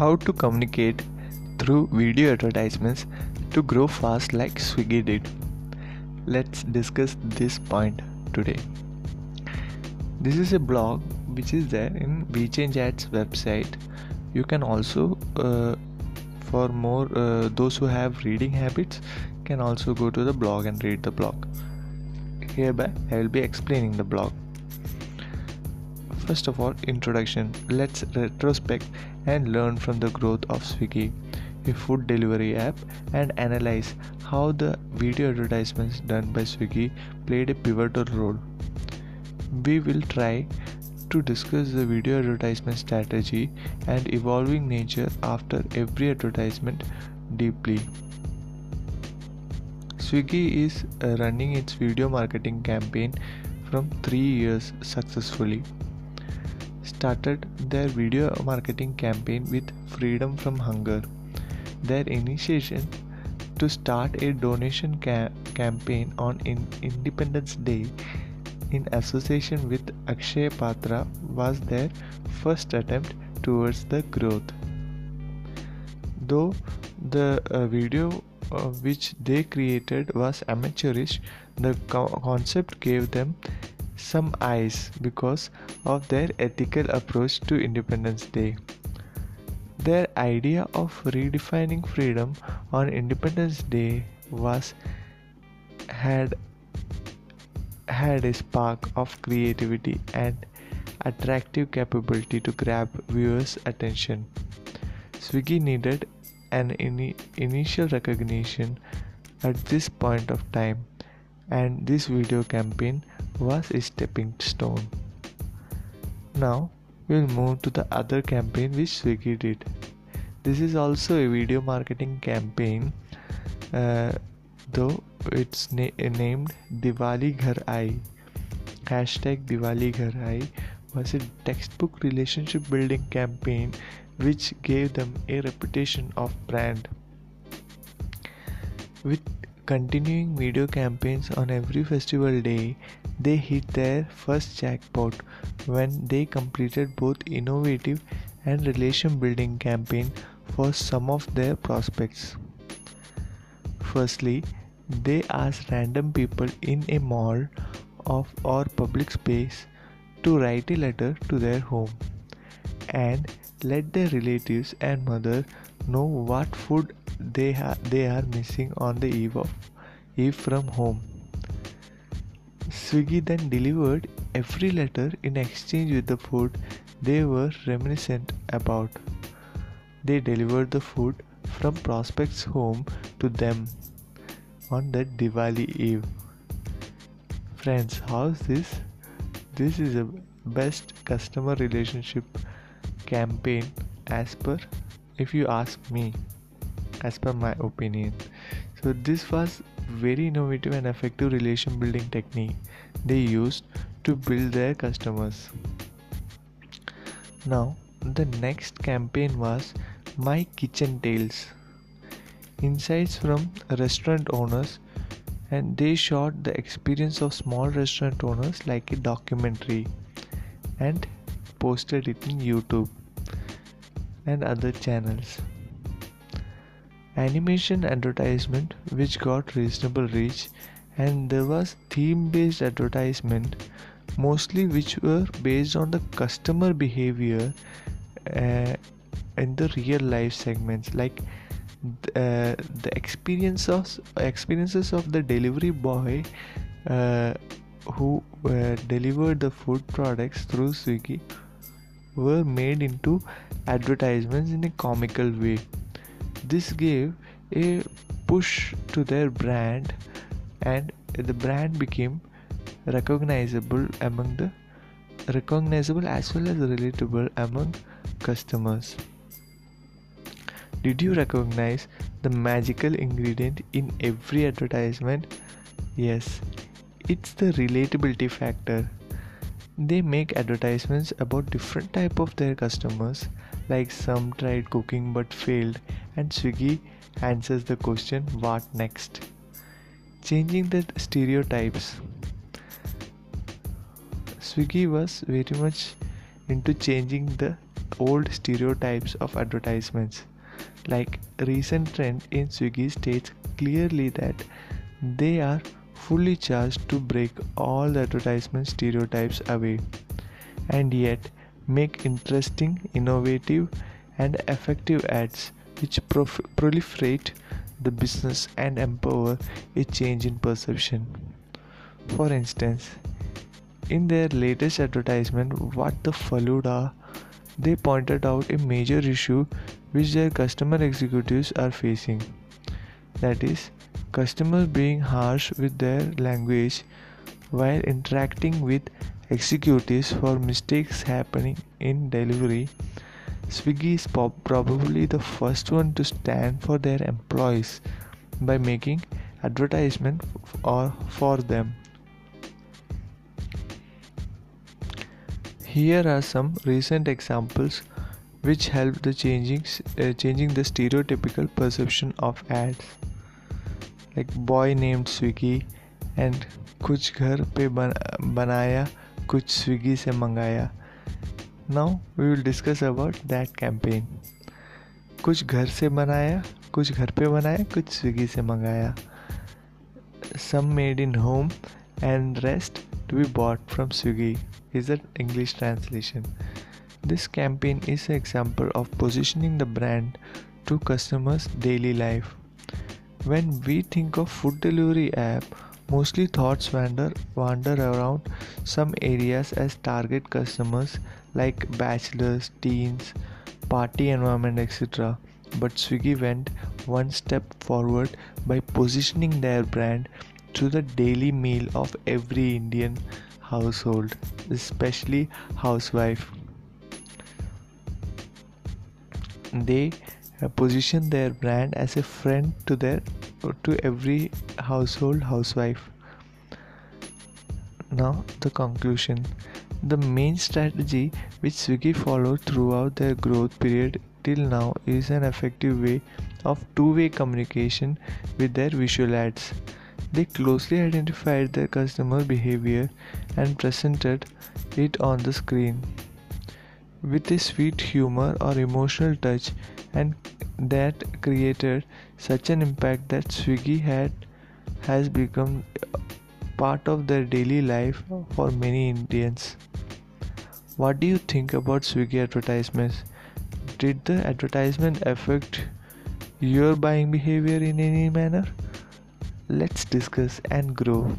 How to communicate through video advertisements to grow fast like Swiggy did. Let's discuss this point today. This is a blog which is there in VChange Ads website. You can also, uh, for more uh, those who have reading habits, can also go to the blog and read the blog. Hereby, I will be explaining the blog. First of all, introduction. Let's retrospect and learn from the growth of Swiggy, a food delivery app, and analyze how the video advertisements done by Swiggy played a pivotal role. We will try to discuss the video advertisement strategy and evolving nature after every advertisement deeply. Swiggy is running its video marketing campaign from 3 years successfully started their video marketing campaign with Freedom from Hunger. Their initiation to start a donation ca- campaign on in Independence Day in association with Akshay Patra was their first attempt towards the growth. Though the uh, video uh, which they created was amateurish, the co- concept gave them some eyes because of their ethical approach to Independence Day. Their idea of redefining freedom on Independence Day was had had a spark of creativity and attractive capability to grab viewers' attention. Swiggy needed an in- initial recognition at this point of time, and this video campaign was a stepping stone. Now we'll move to the other campaign which Swiggy did. This is also a video marketing campaign, uh, though it's na- named Diwali Ghar Aayi. Hashtag Diwali Ghar Aayi was a textbook relationship building campaign which gave them a reputation of brand. With continuing video campaigns on every festival day, they hit their first jackpot when they completed both innovative and relation building campaign for some of their prospects. Firstly, they asked random people in a mall of or public space to write a letter to their home and let their relatives and mother know what food they ha- they are missing on the eve of eve from home Swiggy then delivered every letter in exchange with the food they were reminiscent about. They delivered the food from prospects' home to them on that Diwali Eve. Friends, how's this? This is a best customer relationship campaign as per if you ask me as per my opinion so this was very innovative and effective relation building technique they used to build their customers. Now, the next campaign was My Kitchen Tales. Insights from restaurant owners and they shot the experience of small restaurant owners like a documentary and posted it in YouTube and other channels animation advertisement which got reasonable reach and there was theme based advertisement mostly which were based on the customer behavior uh, in the real life segments like uh, the experiences of the delivery boy uh, who uh, delivered the food products through Swiggy were made into advertisements in a comical way this gave a push to their brand and the brand became recognizable among the recognizable as well as relatable among customers. Did you recognize the magical ingredient in every advertisement? Yes it's the relatability factor. They make advertisements about different type of their customers like some tried cooking but failed and Swiggy answers the question what next changing the stereotypes Swiggy was very much into changing the old stereotypes of advertisements. Like recent trend in Swiggy states clearly that they are fully charged to break all the advertisement stereotypes away and yet make interesting, innovative, and effective ads which prof- proliferate the business and empower a change in perception. For instance, in their latest advertisement, What the Faluda, they pointed out a major issue which their customer executives are facing. That is, customers being harsh with their language while interacting with executives for mistakes happening in delivery. Swiggy is probably the first one to stand for their employees by making advertisement or for them. Here are some recent examples which help the changing uh, changing the stereotypical perception of ads like boy named Swiggy and कुछ घर पे बनाया कुछ Swiggy से मंगाया now we will discuss about that campaign कुछ घर से बनाया कुछ घर पे बनाया कुछ स्विगी से मंगाया some made in home and rest to be bought from Swiggy is the English translation. This campaign is an example of positioning the brand to customers' daily life. When we think of food delivery app, mostly thoughts wander wander around some areas as target customers like bachelors, teens, party environment, etc. But Swiggy went one step forward by positioning their brand to the daily meal of every Indian household, especially housewife. They position their brand as a friend to their to every household housewife. Now the conclusion. The main strategy which Swiggy followed throughout their growth period till now is an effective way of two-way communication with their visual ads. They closely identified their customer behavior and presented it on the screen with a sweet humor or emotional touch and that created such an impact that Swiggy had has become part of their daily life for many Indians. What do you think about Swiggy advertisements? Did the advertisement affect your buying behavior in any manner? Let's discuss and grow.